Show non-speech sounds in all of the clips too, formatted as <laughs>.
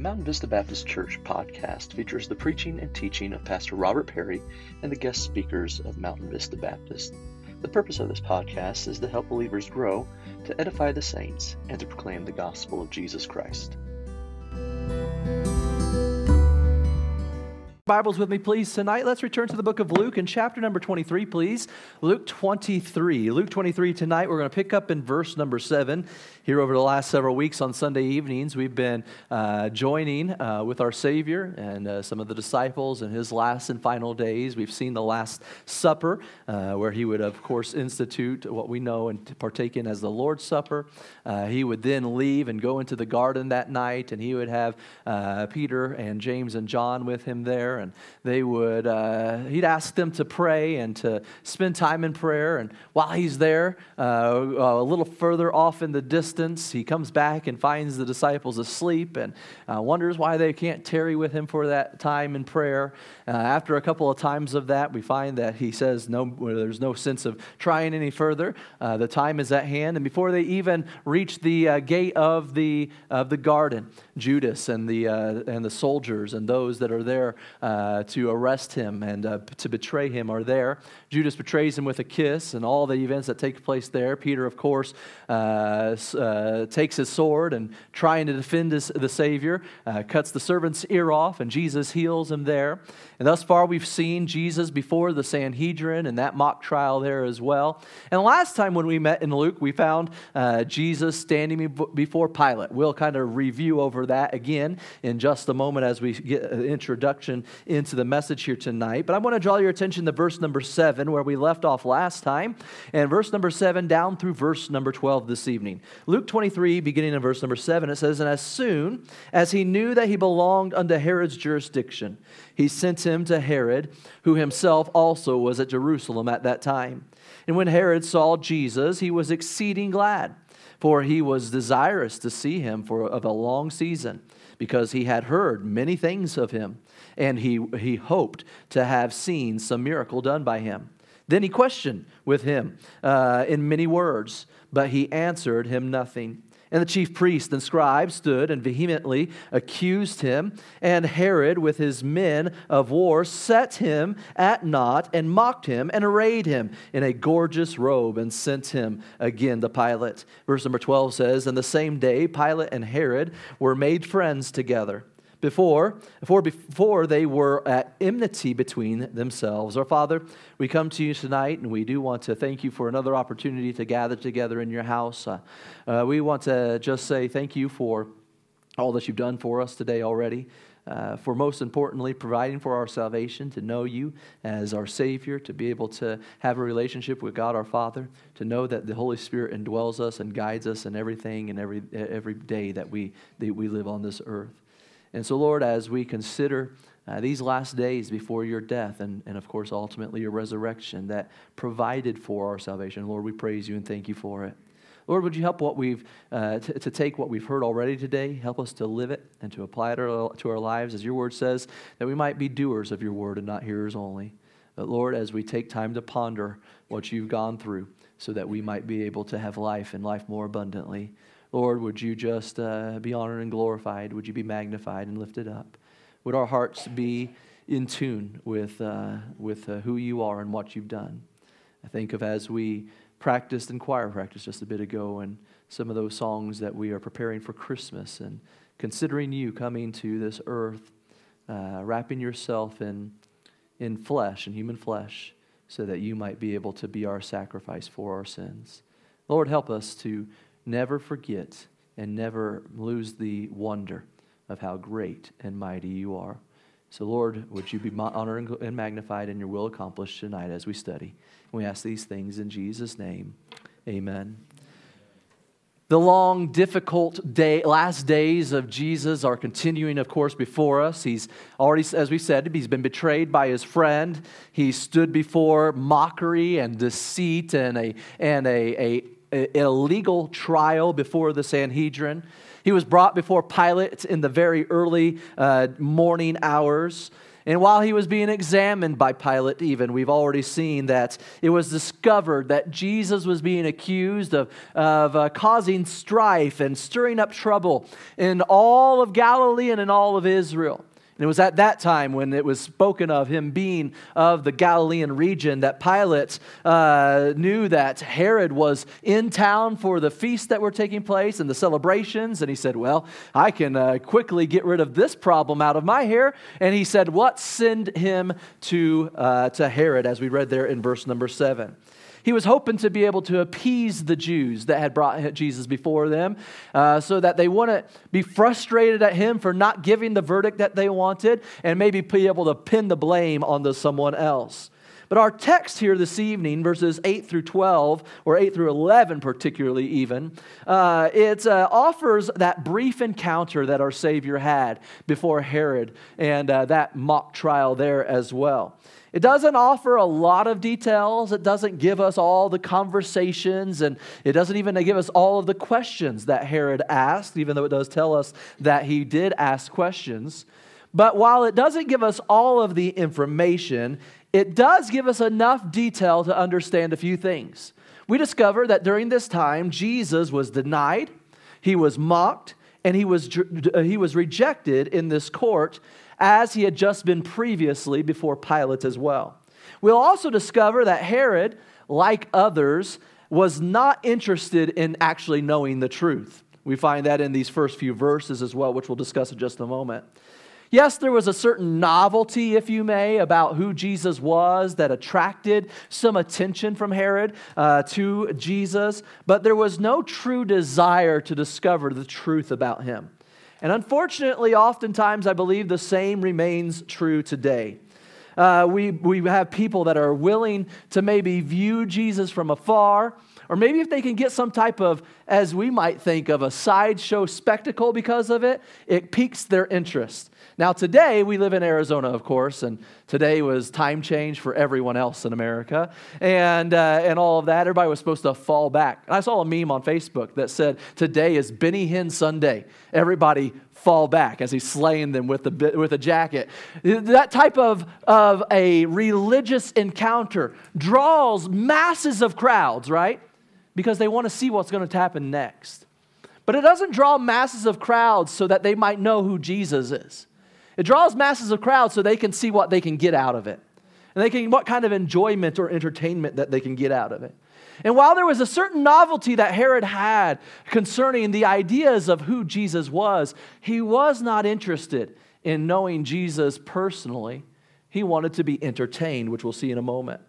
Mountain Vista Baptist Church podcast features the preaching and teaching of Pastor Robert Perry and the guest speakers of Mountain Vista Baptist. The purpose of this podcast is to help believers grow, to edify the saints, and to proclaim the gospel of Jesus Christ. Bibles with me, please, tonight. Let's return to the book of Luke in chapter number 23, please. Luke 23. Luke 23 tonight, we're going to pick up in verse number 7. Here over the last several weeks on Sunday evenings, we've been uh, joining uh, with our Savior and uh, some of the disciples in his last and final days. We've seen the Last Supper, uh, where he would, of course, institute what we know and partake in as the Lord's Supper. Uh, he would then leave and go into the garden that night, and he would have uh, Peter and James and John with him there and they would, uh, he'd ask them to pray and to spend time in prayer. And while he's there, uh, a little further off in the distance, he comes back and finds the disciples asleep and uh, wonders why they can't tarry with him for that time in prayer. Uh, after a couple of times of that, we find that he says, no, there's no sense of trying any further. Uh, the time is at hand. And before they even reach the uh, gate of the, of the garden, Judas and the, and the soldiers and those that are there uh, to arrest him and uh, to betray him are there. Judas betrays him with a kiss and all the events that take place there. Peter, of course, uh, uh takes his sword and trying to defend his, the Savior, uh, cuts the servant's ear off, and Jesus heals him there. And thus far, we've seen Jesus before the Sanhedrin and that mock trial there as well. And last time when we met in Luke, we found Jesus standing before Pilate. We'll kind of review over that again in just a moment as we get an introduction into the message here tonight. But I want to draw your attention to verse number 7, where we left off last time, and verse number 7 down through verse number 12 this evening. Luke 23, beginning in verse number 7, it says, And as soon as he knew that he belonged unto Herod's jurisdiction, he sent him to Herod, who himself also was at Jerusalem at that time. And when Herod saw Jesus, he was exceeding glad, for he was desirous to see him for of a long season, because he had heard many things of him and he, he hoped to have seen some miracle done by him. Then he questioned with him uh, in many words, but he answered him nothing. And the chief priest and scribe stood and vehemently accused him. And Herod, with his men of war, set him at naught and mocked him and arrayed him in a gorgeous robe and sent him again to Pilate. Verse number 12 says, And the same day Pilate and Herod were made friends together before, before, before they were at enmity between themselves. Our Father, we come to you tonight and we do want to thank you for another opportunity to gather together in your house. Uh, uh, we want to just say thank you for all that you've done for us today already. Uh, for most importantly, providing for our salvation, to know you as our Savior, to be able to have a relationship with God our Father, to know that the Holy Spirit indwells us and guides us in everything and every, every day that we, that we live on this earth. And so, Lord, as we consider uh, these last days before your death and, and, of course, ultimately your resurrection that provided for our salvation, Lord, we praise you and thank you for it. Lord, would you help what we've, uh, t- to take what we've heard already today, help us to live it and to apply it to our lives, as your word says, that we might be doers of your word and not hearers only. But Lord, as we take time to ponder what you've gone through, so that we might be able to have life and life more abundantly. Lord, would you just uh, be honored and glorified? Would you be magnified and lifted up? Would our hearts be in tune with, uh, with uh, who you are and what you've done? I think of as we practiced in choir practice just a bit ago and some of those songs that we are preparing for Christmas and considering you coming to this earth, uh, wrapping yourself in, in flesh, in human flesh, so that you might be able to be our sacrifice for our sins. Lord, help us to never forget and never lose the wonder of how great and mighty you are. So, Lord, would you be honored and magnified and your will accomplished tonight as we study? we ask these things in Jesus' name. Amen. The long, difficult day, last days of Jesus are continuing, of course, before us. He's already, as we said, he's been betrayed by his friend. He stood before mockery and deceit and a, and a, a a legal trial before the Sanhedrin. He was brought before Pilate in the very early uh, morning hours. And while he was being examined by Pilate, even, we've already seen that it was discovered that Jesus was being accused of, of uh, causing strife and stirring up trouble in all of Galilee and in all of Israel. And it was at that time when it was spoken of him being of the Galilean region that Pilate uh, knew that Herod was in town for the feasts that were taking place and the celebrations. And he said, Well, I can uh, quickly get rid of this problem out of my hair. And he said, What? Send him to, uh, to Herod, as we read there in verse number seven. He was hoping to be able to appease the Jews that had brought Jesus before them uh, so that they wouldn't be frustrated at him for not giving the verdict that they wanted and maybe be able to pin the blame onto someone else. But our text here this evening, verses 8 through 12, or 8 through 11 particularly, even, uh, it uh, offers that brief encounter that our Savior had before Herod and uh, that mock trial there as well. It doesn't offer a lot of details. It doesn't give us all the conversations, and it doesn't even give us all of the questions that Herod asked, even though it does tell us that he did ask questions. But while it doesn't give us all of the information, it does give us enough detail to understand a few things. We discover that during this time, Jesus was denied, he was mocked, and he was, uh, he was rejected in this court as he had just been previously before Pilate as well. We'll also discover that Herod, like others, was not interested in actually knowing the truth. We find that in these first few verses as well, which we'll discuss in just a moment. Yes, there was a certain novelty, if you may, about who Jesus was that attracted some attention from Herod uh, to Jesus, but there was no true desire to discover the truth about him. And unfortunately, oftentimes, I believe the same remains true today. Uh, we, we have people that are willing to maybe view Jesus from afar, or maybe if they can get some type of, as we might think of, a sideshow spectacle because of it, it piques their interest. Now, today, we live in Arizona, of course, and today was time change for everyone else in America and, uh, and all of that. Everybody was supposed to fall back. And I saw a meme on Facebook that said, Today is Benny Hinn Sunday. Everybody fall back as he's slaying them with, the, with a jacket. That type of, of a religious encounter draws masses of crowds, right? Because they want to see what's going to happen next. But it doesn't draw masses of crowds so that they might know who Jesus is. It draws masses of crowds so they can see what they can get out of it. And they can what kind of enjoyment or entertainment that they can get out of it. And while there was a certain novelty that Herod had concerning the ideas of who Jesus was, he was not interested in knowing Jesus personally. He wanted to be entertained, which we'll see in a moment.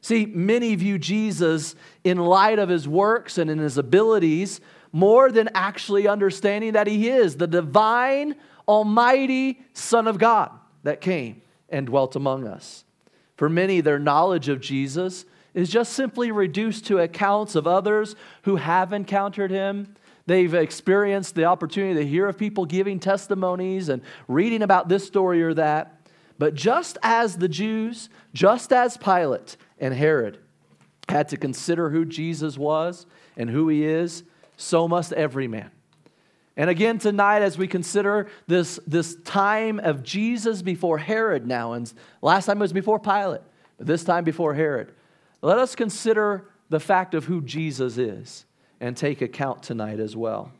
See, many view Jesus in light of his works and in his abilities more than actually understanding that he is the divine, almighty Son of God that came and dwelt among us. For many, their knowledge of Jesus is just simply reduced to accounts of others who have encountered him. They've experienced the opportunity to hear of people giving testimonies and reading about this story or that. But just as the Jews, just as Pilate and Herod had to consider who Jesus was and who he is, so must every man. And again, tonight, as we consider this, this time of Jesus before Herod now, and last time it was before Pilate, but this time before Herod, let us consider the fact of who Jesus is and take account tonight as well.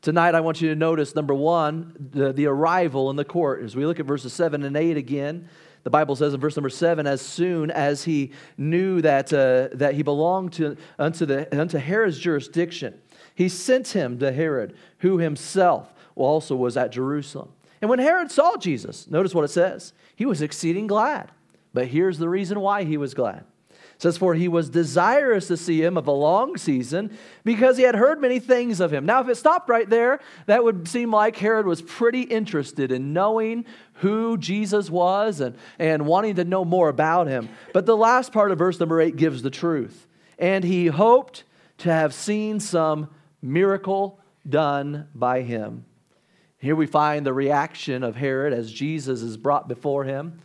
Tonight, I want you to notice number one, the, the arrival in the court. As we look at verses 7 and 8 again, the Bible says in verse number 7 as soon as he knew that, uh, that he belonged to, unto, the, unto Herod's jurisdiction, he sent him to Herod, who himself also was at Jerusalem. And when Herod saw Jesus, notice what it says, he was exceeding glad. But here's the reason why he was glad. It says, For he was desirous to see him of a long season because he had heard many things of him. Now, if it stopped right there, that would seem like Herod was pretty interested in knowing who Jesus was and, and wanting to know more about him. But the last part of verse number eight gives the truth. And he hoped to have seen some miracle done by him. Here we find the reaction of Herod as Jesus is brought before him.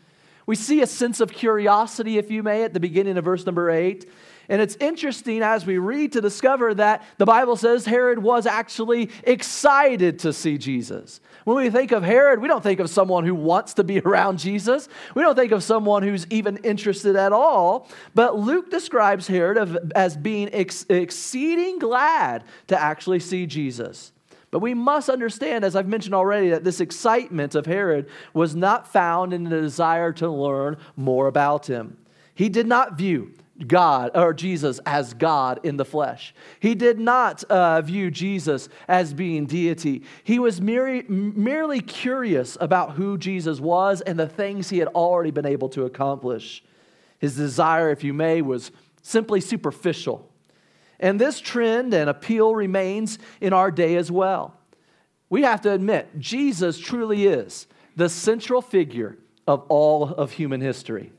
We see a sense of curiosity, if you may, at the beginning of verse number eight. And it's interesting as we read to discover that the Bible says Herod was actually excited to see Jesus. When we think of Herod, we don't think of someone who wants to be <laughs> around Jesus. We don't think of someone who's even interested at all. But Luke describes Herod as being ex- exceeding glad to actually see Jesus. But we must understand, as I've mentioned already, that this excitement of Herod was not found in the desire to learn more about him. He did not view God or Jesus as God in the flesh. He did not uh, view Jesus as being deity. He was mere, merely curious about who Jesus was and the things he had already been able to accomplish. His desire, if you may, was simply superficial. And this trend and appeal remains in our day as well. We have to admit, Jesus truly is the central figure of all of human history.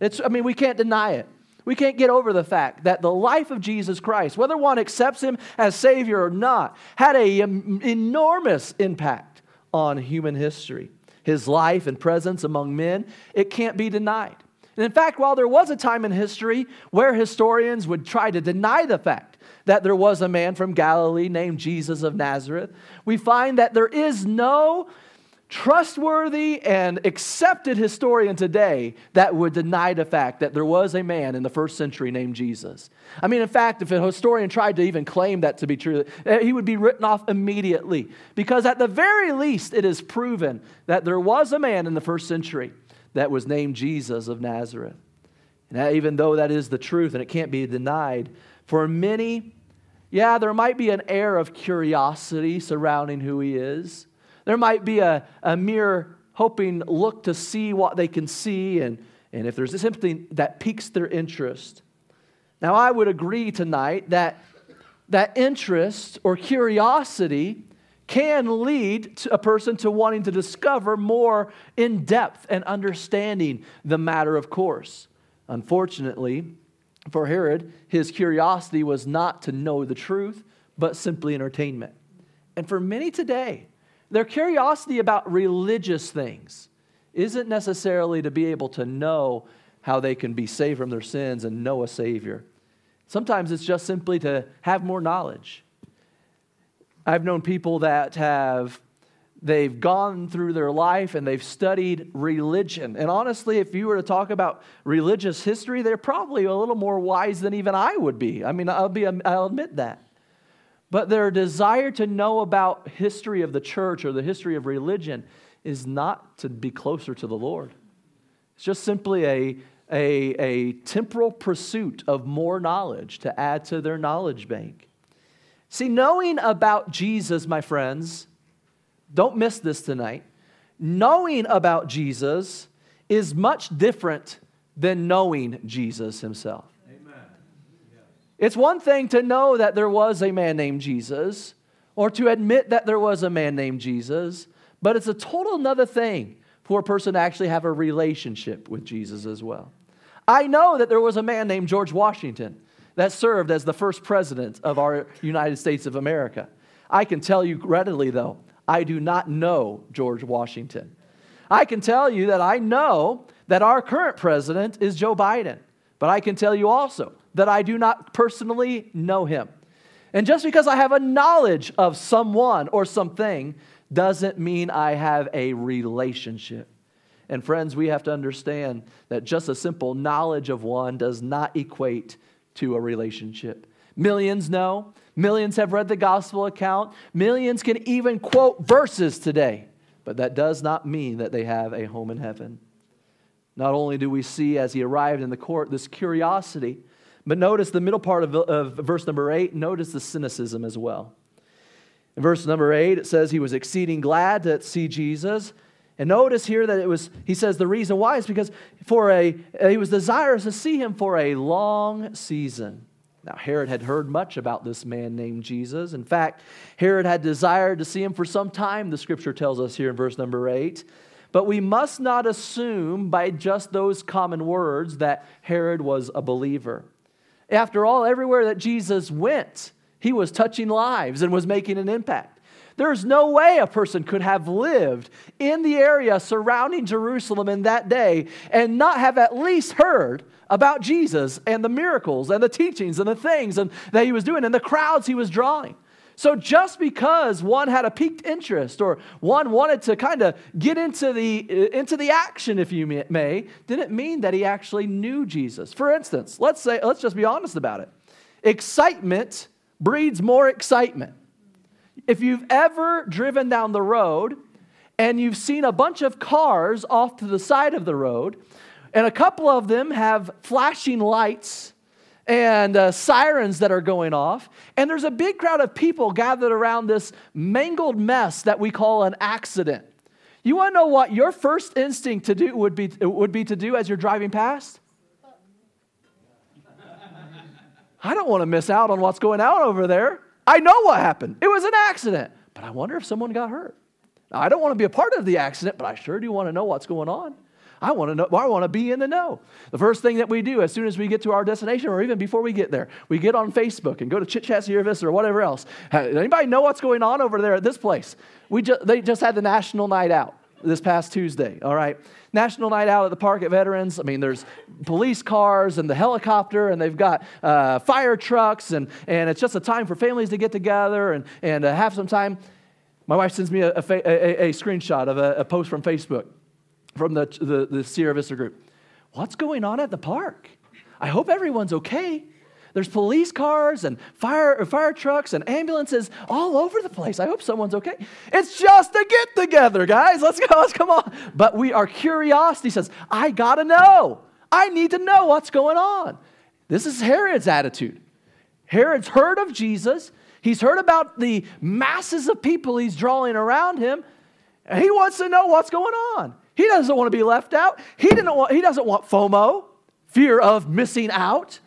It's, I mean, we can't deny it. We can't get over the fact that the life of Jesus Christ, whether one accepts him as Savior or not, had an um, enormous impact on human history. His life and presence among men, it can't be denied. And in fact, while there was a time in history where historians would try to deny the fact that there was a man from Galilee named Jesus of Nazareth, we find that there is no trustworthy and accepted historian today that would deny the fact that there was a man in the first century named Jesus. I mean, in fact, if a historian tried to even claim that to be true, eh, he would be written off immediately because, at the very least, it is proven that there was a man in the first century that was named Jesus of Nazareth. And even though that is the truth and it can't be denied, for many, yeah, there might be an air of curiosity surrounding who he is. There might be a, a mere hoping look to see what they can see, and, and if there's something that piques their interest. Now, I would agree tonight that that interest or curiosity can lead a person to wanting to discover more in depth and understanding the matter, of course. Unfortunately, for Herod, his curiosity was not to know the truth, but simply entertainment. And for many today, their curiosity about religious things isn't necessarily to be able to know how they can be saved from their sins and know a Savior. Sometimes it's just simply to have more knowledge. I've known people that have they've gone through their life and they've studied religion. And honestly, if you were to talk about religious history, they're probably a little more wise than even I would be. I mean, I'll be I'll admit that. But their desire to know about history of the church or the history of religion is not to be closer to the Lord. It's just simply a, a, a temporal pursuit of more knowledge to add to their knowledge bank. See, knowing about Jesus, my friends, don't miss this tonight. Knowing about Jesus is much different than knowing Jesus himself. It's one thing to know that there was a man named Jesus or to admit that there was a man named Jesus, but it's a total another thing for a person to actually have a relationship with Jesus as well. I know that there was a man named George Washington that served as the first president of our United States of America. I can tell you readily, though, I do not know George Washington. I can tell you that I know that our current president is Joe Biden, but I can tell you also that I do not personally know him. And just because I have a knowledge of someone or something doesn't mean I have a relationship. And friends, we have to understand that just a simple knowledge of one does not equate to a relationship. Millions know, millions have read the gospel account, millions can even quote verses today, but that does not mean that they have a home in heaven. Not only do we see as he arrived in the court this curiosity, but notice the middle part of, of verse number eight, notice the cynicism as well. In verse number eight, it says he was exceeding glad to see Jesus. And notice here that it was, he says the reason why is because for a, he was desirous to see him for a long season. Now, Herod had heard much about this man named Jesus. In fact, Herod had desired to see him for some time, the scripture tells us here in verse number eight. But we must not assume by just those common words that Herod was a believer. After all, everywhere that Jesus went, he was touching lives and was making an impact. There's no way a person could have lived in the area surrounding Jerusalem in that day and not have at least heard about Jesus and the miracles and the teachings and the things and, that he was doing and the crowds he was drawing. So just because one had a piqued interest or one wanted to kind of get into the, uh, into the action, if you may, didn't mean that he actually knew Jesus. For instance, let's say, let's just be honest about it. Excitement breeds more excitement. If you've ever driven down the road and you've seen a bunch of cars off to the side of the road, and a couple of them have flashing lights and uh, sirens that are going off. And there's a big crowd of people gathered around this mangled mess that we call an accident. You want to know what your first instinct to do would be, would be to do as you're driving past? I don't want to miss out on what's going on over there. I know what happened. It was an accident, but I wonder if someone got hurt. Now, I don't want to be a part of the accident, but I sure do want to know what's going on. I want to know, I want to be in the know. The first thing that we do as soon as we get to our destination, or even before we get there, we get on Facebook and go to Chit Chat Vista or whatever else. Anybody know what's going on over there at this place? We just, they just had the National Night Out this past Tuesday, all right? National Night Out at the park at Veterans. I mean, there's police cars and the helicopter, and they've got uh, fire trucks, and, and it's just a time for families to get together and, and uh, have some time. My wife sends me a, a, a, a screenshot of a post from Facebook from the, the, the Sierra Vista group. What's going on at the park? I hope everyone's okay. There's police cars and fire, fire trucks and ambulances all over the place. I hope someone's okay. It's just a get together, guys. Let's go. Let's come on. But we, our curiosity says, I got to know. I need to know what's going on. This is Herod's attitude. Herod's heard of Jesus. He's heard about the masses of people he's drawing around him. He wants to know what's going on. He doesn't want to be left out. He, didn't want, he doesn't want FOMO, fear of missing out.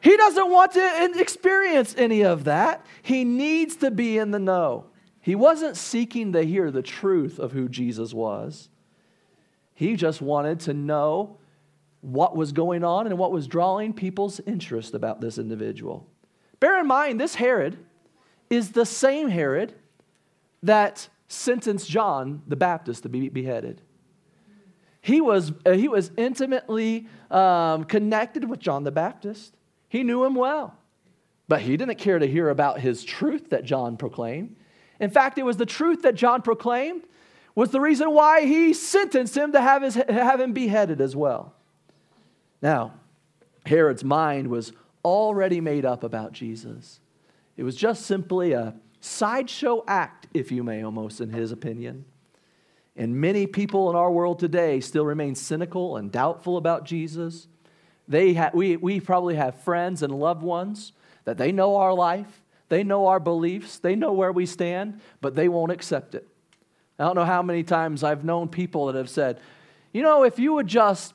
He doesn't want to experience any of that. He needs to be in the know. He wasn't seeking to hear the truth of who Jesus was. He just wanted to know what was going on and what was drawing people's interest about this individual. Bear in mind, this Herod is the same Herod that sentenced John the Baptist to be beheaded. He was, uh, he was intimately um, connected with John the Baptist. He knew him well, but he didn't care to hear about his truth that John proclaimed. In fact, it was the truth that John proclaimed was the reason why he sentenced him to have, his, have him beheaded as well. Now, Herod's mind was already made up about Jesus. It was just simply a sideshow act, if you may, almost, in his opinion. And many people in our world today still remain cynical and doubtful about Jesus. They ha- we, we probably have friends and loved ones that they know our life, they know our beliefs, they know where we stand, but they won't accept it. I don't know how many times I've known people that have said, you know, if you would just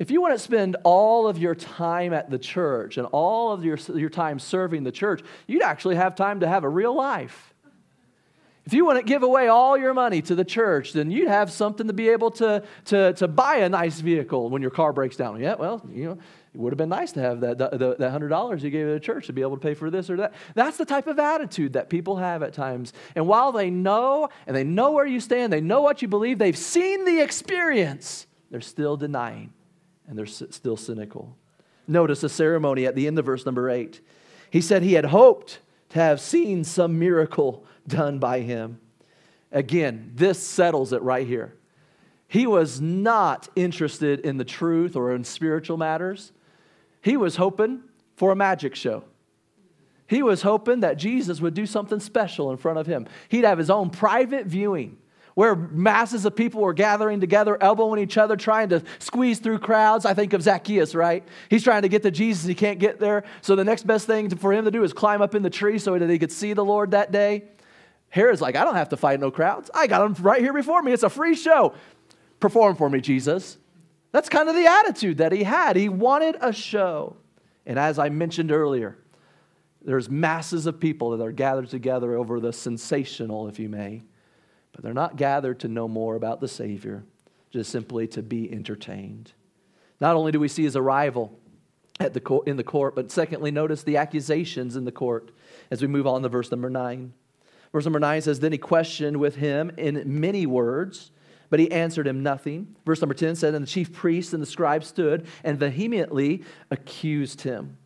if you want to spend all of your time at the church and all of your, your time serving the church, you'd actually have time to have a real life. If you want to give away all your money to the church, then you'd have something to be able to, to, to buy a nice vehicle when your car breaks down. Yeah, well, you know, it would have been nice to have that, that, that $100 you gave to the church to be able to pay for this or that. That's the type of attitude that people have at times. And while they know and they know where you stand, they know what you believe, they've seen the experience, they're still denying and they're still cynical. Notice the ceremony at the end of verse number eight. He said he had hoped to have seen some miracle <laughs> done by him. Again, this settles it right here. He was not interested in the truth or in spiritual matters. He was hoping for a magic show. He was hoping that Jesus would do something special in front of him. He'd have his own private viewing where masses of people were gathering together, elbowing each other, trying to squeeze through crowds. I think of Zacchaeus, right? He's trying to get to Jesus, he can't get there. So the next best thing for him to do is climb up in the tree so that he could see the Lord that day. Herod's like, I don't have to fight no crowds. I got him right here before me. It's a free show. Perform for me, Jesus. That's kind of the attitude that he had. He wanted a show. And as I mentioned earlier, there's masses of people that are gathered together over the sensational, if you may. But they're not gathered to know more about the Savior, just simply to be entertained. Not only do we see his arrival at the court, in the court, but secondly, notice the accusations in the court as we move on to verse number nine. Verse number 9 says, Then he questioned with him in many words, but he answered him nothing. Verse number 10 said, And the chief priests and the scribes stood and vehemently accused him.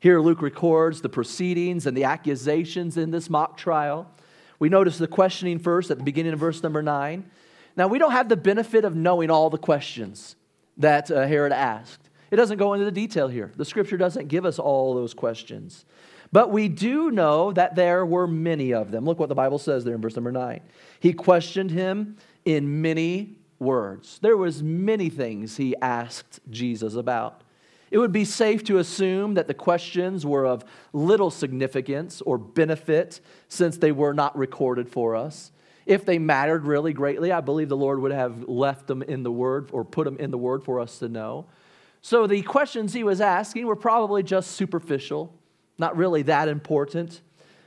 Here, Luke records the proceedings and the accusations in this mock trial. We notice the questioning first at the beginning of verse number 9. Now, we don't have the benefit of knowing all the questions that uh, Herod asked. It doesn't go into the detail here. The scripture doesn't give us all those questions. But we do know that there were many of them. Look what the Bible says there in verse number 9. He questioned him in many words. There was many things he asked Jesus about. It would be safe to assume that the questions were of little significance or benefit since they were not recorded for us. If they mattered really greatly, I believe the Lord would have left them in the Word or put them in the Word for us to know. So the questions he was asking were probably just superficial, not really that important.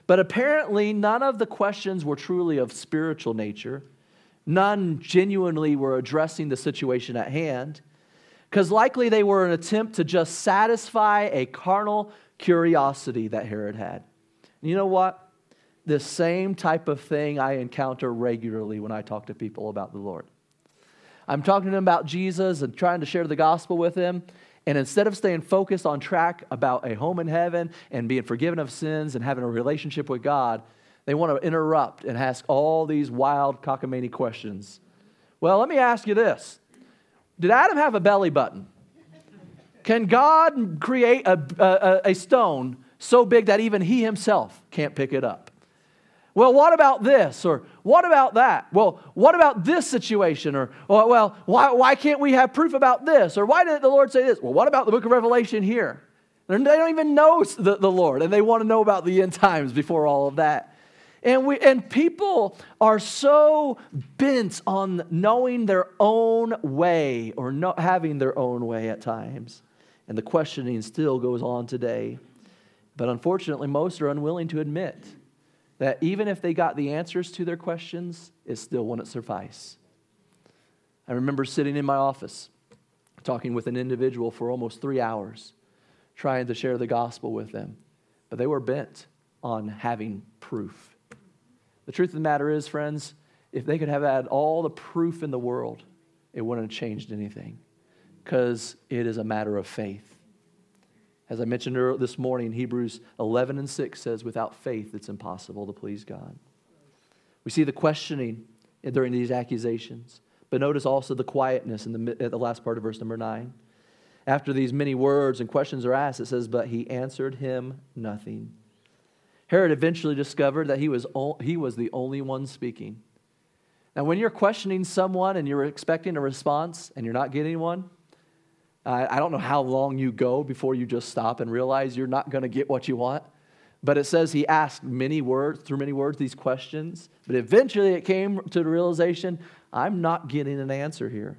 But apparently, none of the questions were truly of spiritual nature. None genuinely were addressing the situation at hand because likely they were an attempt to just satisfy a carnal curiosity that Herod had. And you know what? This same type of thing I encounter regularly when I talk to people about the Lord. I'm talking to them about Jesus and trying to share the gospel with them. And instead of staying focused on track about a home in heaven and being forgiven of sins and having a relationship with God, they want to interrupt and ask all these wild cockamamie questions. Well, let me ask you this did Adam have a belly button? Can God create a, a, a, stone so big that even he himself can't pick it up? Well, what about this? Or what about that? Well, what about this situation? Or, well, why, why can't we have proof about this? Or why did the Lord say this? Well, what about the book of Revelation here? They don't even know the, the Lord, and they want to know about the end times before all of that. And, we, and people are so bent on knowing their own way or not having their own way at times. And the questioning still goes on today. But unfortunately, most are unwilling to admit that even if they got the answers to their questions, it still wouldn't suffice. I remember sitting in my office talking with an individual for almost three hours, trying to share the gospel with them. But they were bent on having proof. The truth of the matter is, friends, if they could have had all the proof in the world, it wouldn't have changed anything because it is a matter of faith. As I mentioned this morning, Hebrews 11 and 6 says, without faith, it's impossible to please God. We see the questioning during these accusations, but notice also the quietness in the, at the last part of verse number 9. After these many words and questions are asked, it says, But he answered him nothing. Herod eventually discovered that he was, he was the only one speaking. Now, when you're questioning someone and you're expecting a response and you're not getting one, I don't know how long you go before you just stop and realize you're not going to get what you want. But it says he asked many words, through many words, these questions. But eventually it came to the realization I'm not getting an answer here.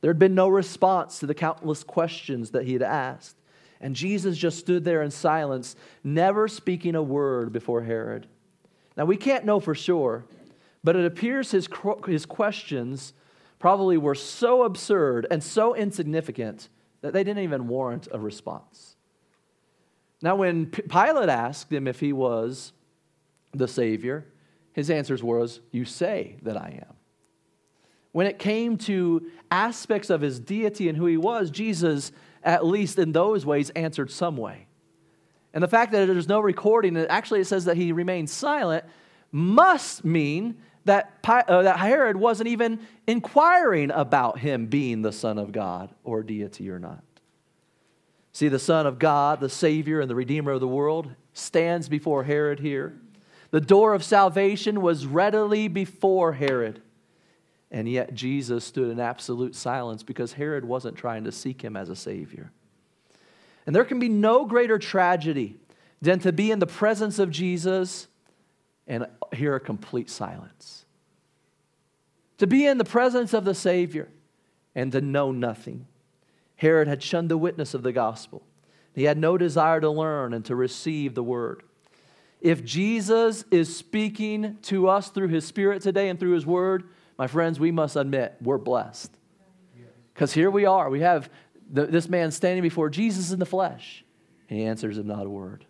There had been no response to the countless questions that he had asked. And Jesus just stood there in silence, never speaking a word before Herod. Now, we can't know for sure, but it appears his, his questions probably were so absurd and so insignificant that they didn't even warrant a response. Now, when Pilate asked him if he was the Savior, his answers was, You say that I am. When it came to aspects of his deity and who he was, Jesus at least in those ways, answered some way. And the fact that there's no recording, actually it says that he remained silent, must mean that, uh, that Herod wasn't even inquiring about him being the Son of God or deity or not. See, the Son of God, the Savior and the Redeemer of the world, stands before Herod here. The door of salvation was readily before Herod. And yet Jesus stood in absolute silence because Herod wasn't trying to seek him as a Savior. And there can be no greater tragedy than to be in the presence of Jesus and hear a complete silence. To be in the presence of the Savior and to know nothing. Herod had shunned the witness of the gospel. He had no desire to learn and to receive the word. If Jesus is speaking to us through his Spirit today and through his word, my friends, we must admit we're blessed. Because here we are. We have the, this man standing before Jesus in the flesh, and he answers him not a word.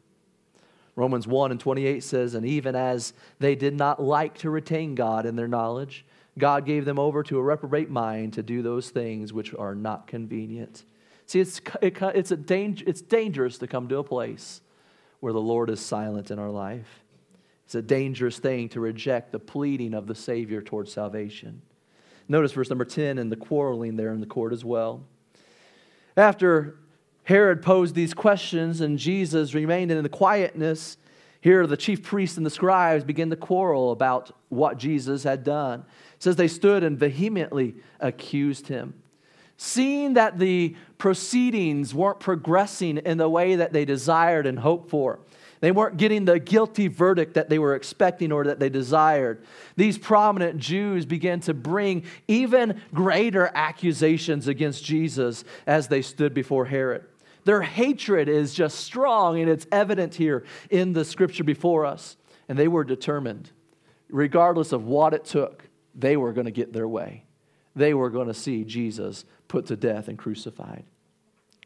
Romans 1 and 28 says, And even as they did not like to retain God in their knowledge, God gave them over to a reprobate mind to do those things which are not convenient. See, it's, it, it's, a danger, it's dangerous to come to a place where the Lord is silent in our life. It's a dangerous thing to reject the pleading of the Savior towards salvation. Notice verse number 10 and the quarreling there in the court as well. After Herod posed these questions and Jesus remained in the quietness, here the chief priests and the scribes begin to quarrel about what Jesus had done. It says they stood and vehemently accused him. Seeing that the proceedings weren't progressing in the way that they desired and hoped for, they weren't getting the guilty verdict that they were expecting or that they desired. These prominent Jews began to bring even greater accusations against Jesus as they stood before Herod. Their hatred is just strong, and it's evident here in the scripture before us. And they were determined, regardless of what it took, they were going to get their way. They were going to see Jesus put to death and crucified.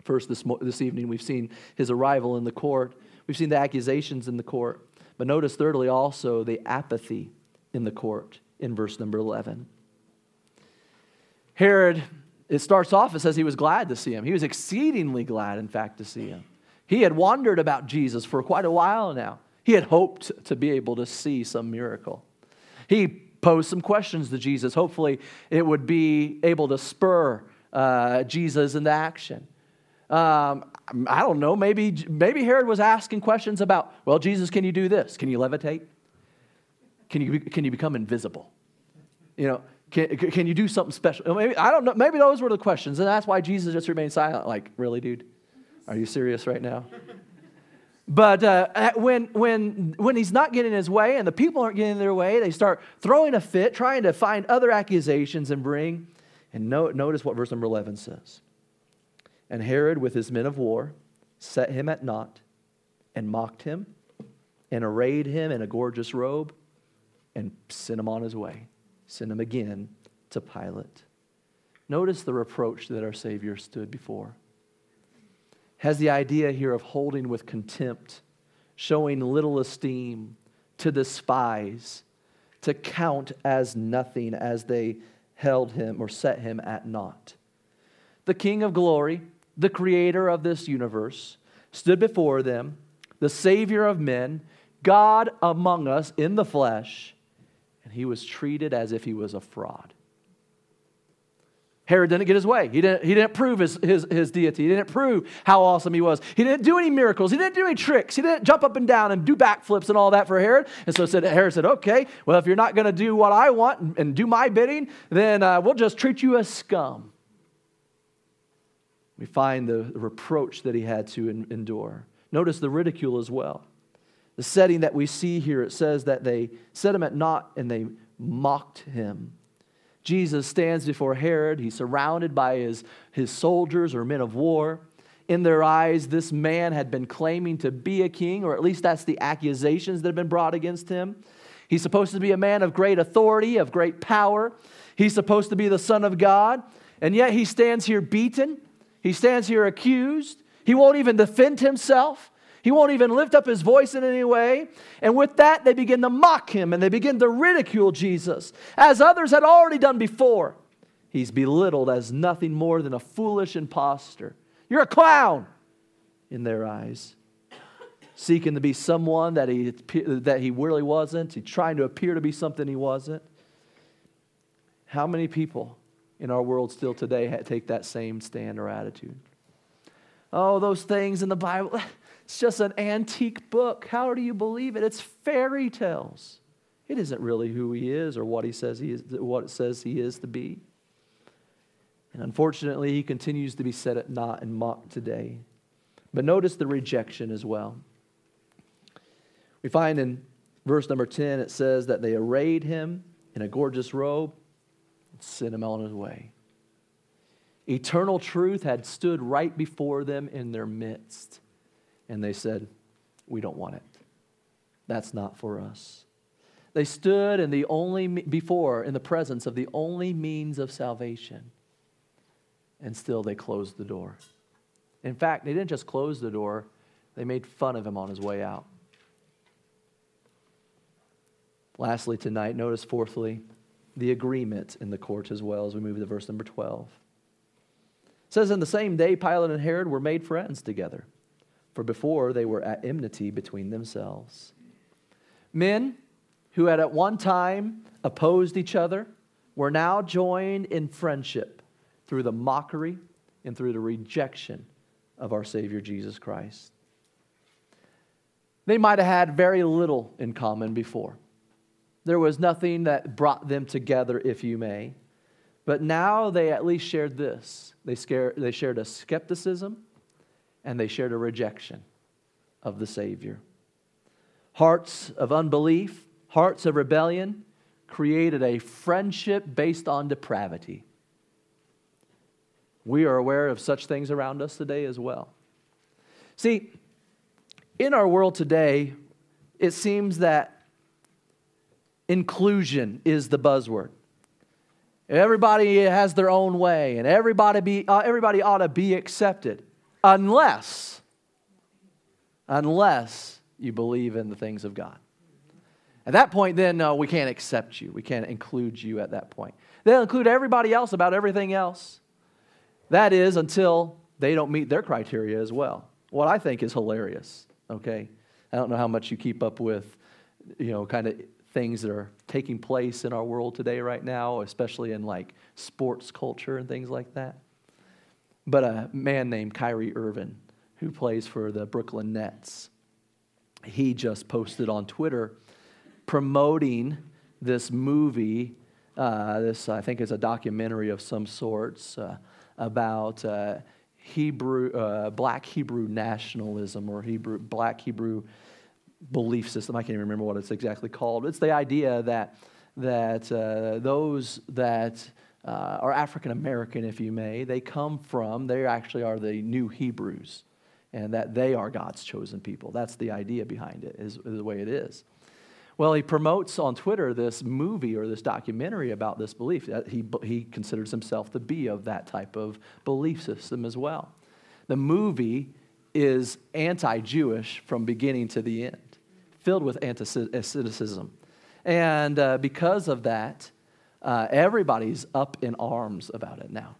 First, this, this evening, we've seen his arrival in the court, we've seen the accusations in the court. But notice, thirdly, also the apathy in the court in verse number 11. Herod it starts off, it says he was glad to see him. He was exceedingly glad, in fact, to see him. He had wondered about Jesus for quite a while now. He had hoped to be able to see some miracle. He posed some questions to Jesus. Hopefully, it would be able to spur uh, Jesus into action. Um, I don't know. Maybe, maybe Herod was asking questions about, well, Jesus, can you do this? Can you levitate? Can you, can you become invisible? You know, can, can you do something special? Maybe, I don't know. Maybe those were the questions. And that's why Jesus just remained silent. Like, really, dude? Are you serious right now? But uh, when, when, when he's not getting his way and the people aren't getting their way, they start throwing a fit, trying to find other accusations and bring. And no, notice what verse number 11 says. And Herod, with his men of war, set him at naught and mocked him and arrayed him in a gorgeous robe and sent him on his way sent him again to Pilate. Notice the reproach that our Savior stood before. Has the idea here of holding with contempt, showing little esteem, to despise, to count as nothing as they held him or set him at naught. The King of glory, the creator of this universe, stood before them, the Savior of men, God among us in the flesh and he was treated as if he was a fraud. Herod didn't get his way. He didn't, he didn't prove his, his, his deity. He didn't prove how awesome he was. He didn't do any miracles. He didn't do any tricks. He didn't jump up and down and do backflips and all that for Herod. And so said, Herod said, okay, well, if you're not going to do what I want and, and do my bidding, then uh, we'll just treat you as scum. We find the reproach that he had to endure. Notice the ridicule as well the setting that we see here, it says that they set him at naught and they mocked him. Jesus stands before Herod. He's surrounded by his, his soldiers or men of war. In their eyes, this man had been claiming to be a king, or at least that's the accusations that have been brought against him. He's supposed to be a man of great authority, of great power. He's supposed to be the Son of God. And yet he stands here beaten. He stands here accused. He won't even defend himself. He won't even lift up his voice in any way. And with that, they begin to mock him and they begin to ridicule Jesus, as others had already done before. He's belittled as nothing more than a foolish impostor. You're a clown in their eyes. Seeking to be someone that he, that he really wasn't. He's trying to appear to be something he wasn't. How many people in our world still today take that same stand or attitude? Oh, those things in the Bible. <laughs> It's just an antique book. How do you believe it? It's fairy tales. It isn't really who he is or what he says he is, what it says he is to be. And unfortunately, he continues to be set at naught and mocked today. But notice the rejection as well. We find in verse number 10, it says that they arrayed him in a gorgeous robe and sent him on his way. Eternal truth had stood right before them in their midst and they said, We don't want it. That's not for us. They stood in the only, before, in the presence of the only means of salvation, and still they closed the door. In fact, they didn't just close the door, they made fun of him on his way out. Lastly, tonight, notice fourthly, the agreement in the court as well as we move to verse number 12. It says, In the same day, Pilate and Herod were made friends together, for before they were at enmity between themselves. Men who had at one time opposed each other were now joined in friendship through the mockery and through the rejection of our Savior Jesus Christ. They might have had very little in common before. There was nothing that brought them together, if you may. But now they at least shared this they, they shared a skepticism and they shared a rejection of the Savior. Hearts of unbelief, hearts of rebellion created a friendship based on depravity. We are aware of such things around us today as well. See, in our world today, it seems that inclusion is the buzzword. Everybody has their own way, and everybody, be, uh, everybody ought to be accepted, unless, unless you believe in the things of God. At that point, then no, we can't accept you. We can't include you at that point. They'll include everybody else about everything else. That is until they don't meet their criteria as well. What I think is hilarious, okay? I don't know how much you keep up with, you know, kind of things that are taking place in our world today right now, especially in like sports culture and things like that. But a man named Kyrie Irving, who plays for the Brooklyn Nets, he just posted on Twitter promoting this movie. Uh, this, I think, is a documentary of some sorts uh, about uh, Hebrew, uh, black Hebrew nationalism or Hebrew, black Hebrew belief system. I can't even remember what it's exactly called. It's the idea that, that uh, those that uh, are African American, if you may, they come from, they actually are the new Hebrews, and that they are God's chosen people. That's the idea behind it, is, is the way it is. Well, he promotes on Twitter this movie or this documentary about this belief. He, he considers himself to be of that type of belief system as well. The movie is anti Jewish from beginning to the end, filled with anti-Semitism. And uh, because of that, uh, everybody's up in arms about it now.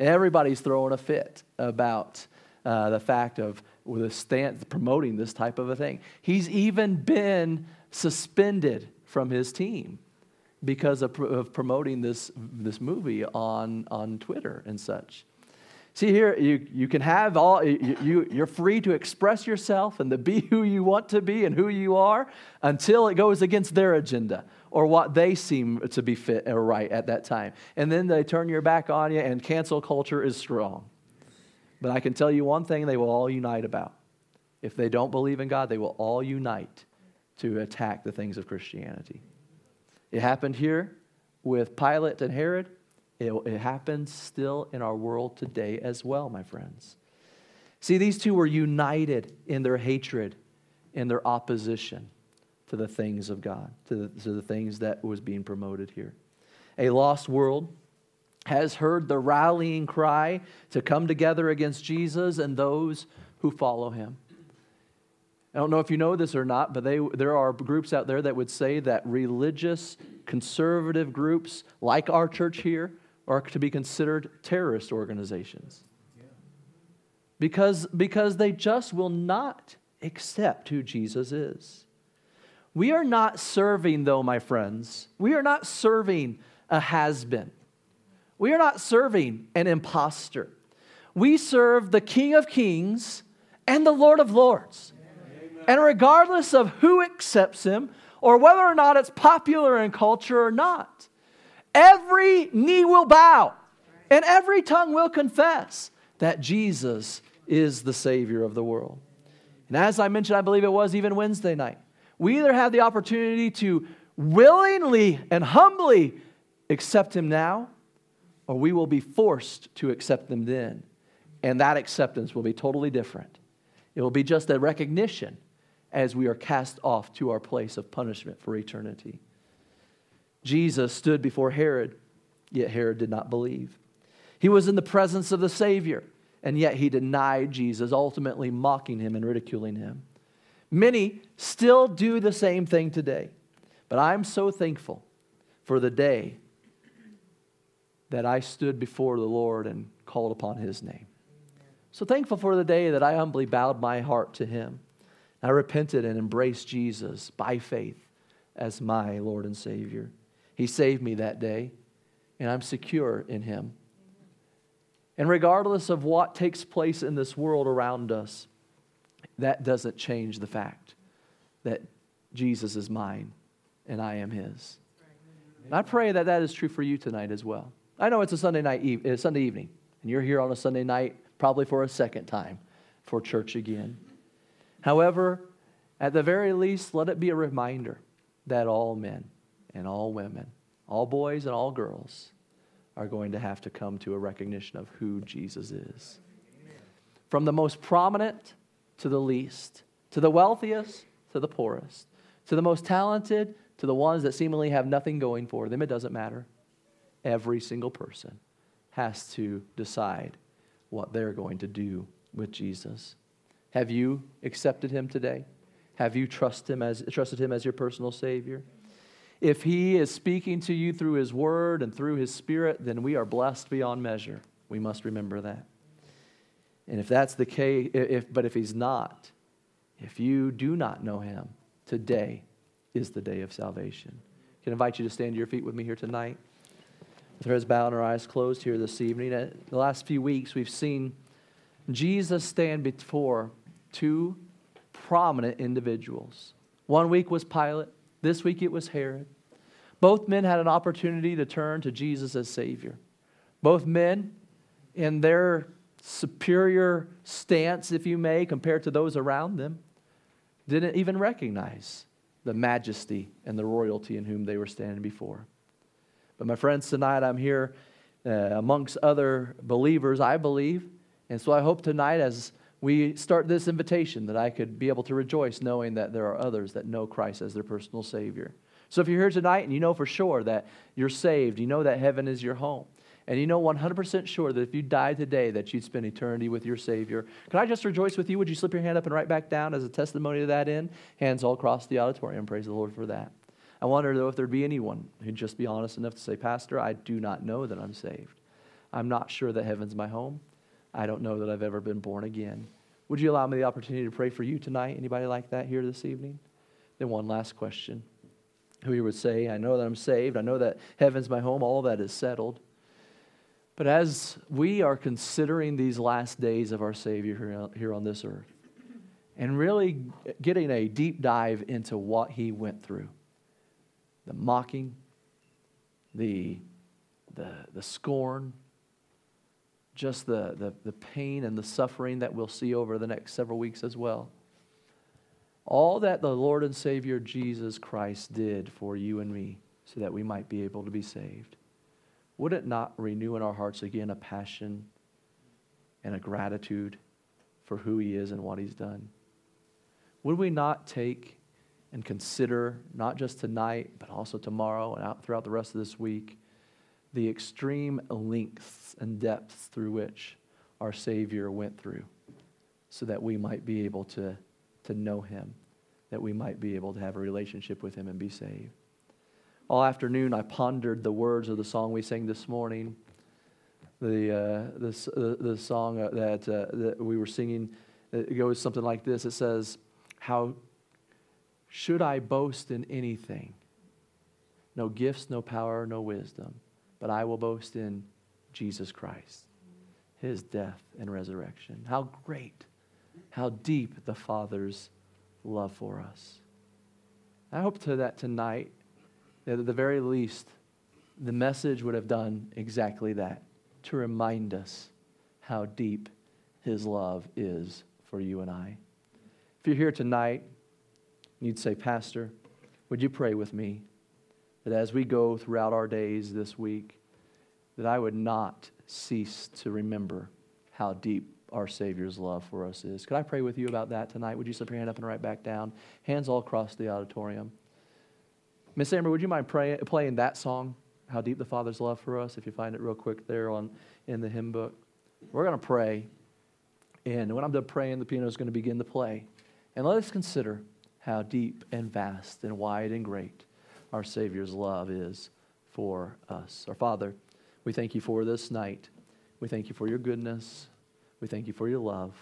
Everybody's throwing a fit about uh, the fact of the stance, promoting this type of a thing. He's even been suspended from his team because of, of promoting this, this movie on, on Twitter and such. See here, you, you can have all, you, you, you're free to express yourself and to be who you want to be and who you are until it goes against their agenda or what they seem to be fit or right at that time. And then they turn your back on you, and cancel culture is strong. But I can tell you one thing they will all unite about. If they don't believe in God, they will all unite to attack the things of Christianity. It happened here with Pilate and Herod. It, it happens still in our world today as well, my friends. See, these two were united in their hatred, in their opposition to the things of God, to the, to the things that was being promoted here. A lost world has heard the rallying cry to come together against Jesus and those who follow him. I don't know if you know this or not, but they, there are groups out there that would say that religious, conservative groups like our church here are to be considered terrorist organizations. Because, because they just will not accept who Jesus is. We are not serving, though, my friends, we are not serving a has been. We are not serving an impostor. We serve the King of Kings and the Lord of Lords. And regardless of who accepts him or whether or not it's popular in culture or not, every knee will bow and every tongue will confess that Jesus is the Savior of the world. And as I mentioned, I believe it was even Wednesday night, we either have the opportunity to willingly and humbly accept Him now, or we will be forced to accept Him then. And that acceptance will be totally different. It will be just a recognition as we are cast off to our place of punishment for eternity. Jesus stood before Herod, yet Herod did not believe. He was in the presence of the Savior, and yet he denied Jesus, ultimately mocking him and ridiculing him. Many still do the same thing today. But I'm so thankful for the day that I stood before the Lord and called upon his name. So thankful for the day that I humbly bowed my heart to him. I repented and embraced Jesus by faith as my Lord and Savior. He saved me that day, and I'm secure in him. And regardless of what takes place in this world around us, that doesn't change the fact that Jesus is mine and I am his. And I pray that that is true for you tonight as well. I know it's a Sunday night, e- eh, Sunday evening, and you're here on a Sunday night, probably for a second time for church again. However, at the very least, let it be a reminder that all men and all women, all boys and all girls, are going to have to come to a recognition of who Jesus is. From the most prominent to the least, to the wealthiest to the poorest, to the most talented to the ones that seemingly have nothing going for them, it doesn't matter. Every single person has to decide what they're going to do with Jesus. Have you accepted him today? Have you trust him as, trusted him as your personal Savior? If He is speaking to you through His Word and through His Spirit, then we are blessed beyond measure. We must remember that. And if that's the case, if, but if He's not, if you do not know Him, today is the day of salvation. I can invite you to stand to your feet with me here tonight. With our heads bowed and our eyes closed here this evening. Uh, the last few weeks, we've seen Jesus stand before two prominent individuals. One week was Pilate, this week it was Herod. Both men had an opportunity to turn to Jesus as Savior. Both men, in their superior stance, if you may, compared to those around them, didn't even recognize the majesty and the royalty in whom they were standing before. But, my friends, tonight I'm here uh, amongst other believers, I believe. And so I hope tonight, as we start this invitation that I could be able to rejoice knowing that there are others that know Christ as their personal Savior. So if you're here tonight and you know for sure that you're saved, you know that heaven is your home, and you know 100% sure that if you died today that you'd spend eternity with your Savior, can I just rejoice with you? Would you slip your hand up and right back down as a testimony to that end? Hands all across the auditorium. Praise the Lord for that. I wonder, though, if there'd be anyone who'd just be honest enough to say, Pastor, I do not know that I'm saved. I'm not sure that heaven's my home. I don't know that I've ever been born again. Would you allow me the opportunity to pray for you tonight? Anybody like that here this evening? Then one last question. Who you would say, I know that I'm saved. I know that heaven's my home. All that is settled. But as we are considering these last days of our Savior here on this earth, and really getting a deep dive into what he went through the mocking, the, the, the scorn, just the, the, the pain and the suffering that we'll see over the next several weeks as well. All that the Lord and Savior Jesus Christ did for you and me so that we might be able to be saved. Would it not renew in our hearts again a passion and a gratitude for who He is and what He's done? Would we not take and consider, not just tonight, but also tomorrow and out throughout the rest of this week, the extreme lengths and depths through which our Savior went through so that we might be able to, to know Him, that we might be able to have a relationship with Him and be saved. All afternoon, I pondered the words of the song we sang this morning. The, uh, the, uh, the song uh, that, uh, that we were singing it goes something like this It says, How should I boast in anything? No gifts, no power, no wisdom but I will boast in Jesus Christ, his death and resurrection. How great, how deep the Father's love for us. I hope to that tonight, that at the very least, the message would have done exactly that to remind us how deep his love is for you and I. If you're here tonight, you'd say, Pastor, would you pray with me? that as we go throughout our days this week, that I would not cease to remember how deep our Savior's love for us is. Could I pray with you about that tonight? Would you slip your hand up and right back down? Hands all across the auditorium. Miss Amber, would you mind pray, playing that song, How Deep the Father's Love for Us, if you find it real quick there on in the hymn book? We're going to pray. And when I'm done praying, the piano is going to begin to play. And let us consider how deep and vast and wide and great our Savior's love is for us. Our Father, we thank you for this night. We thank you for your goodness. We thank you for your love.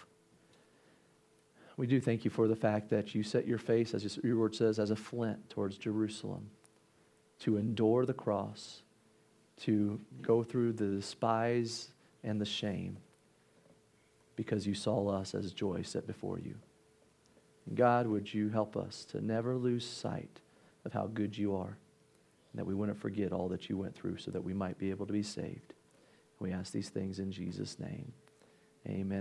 We do thank you for the fact that you set your face, as your word says, as a flint towards Jerusalem to endure the cross, to go through the despise and the shame because you saw us as joy set before you. God, would you help us to never lose sight of how good you are, and that we wouldn't forget all that you went through so that we might be able to be saved. We ask these things in Jesus' name. Amen.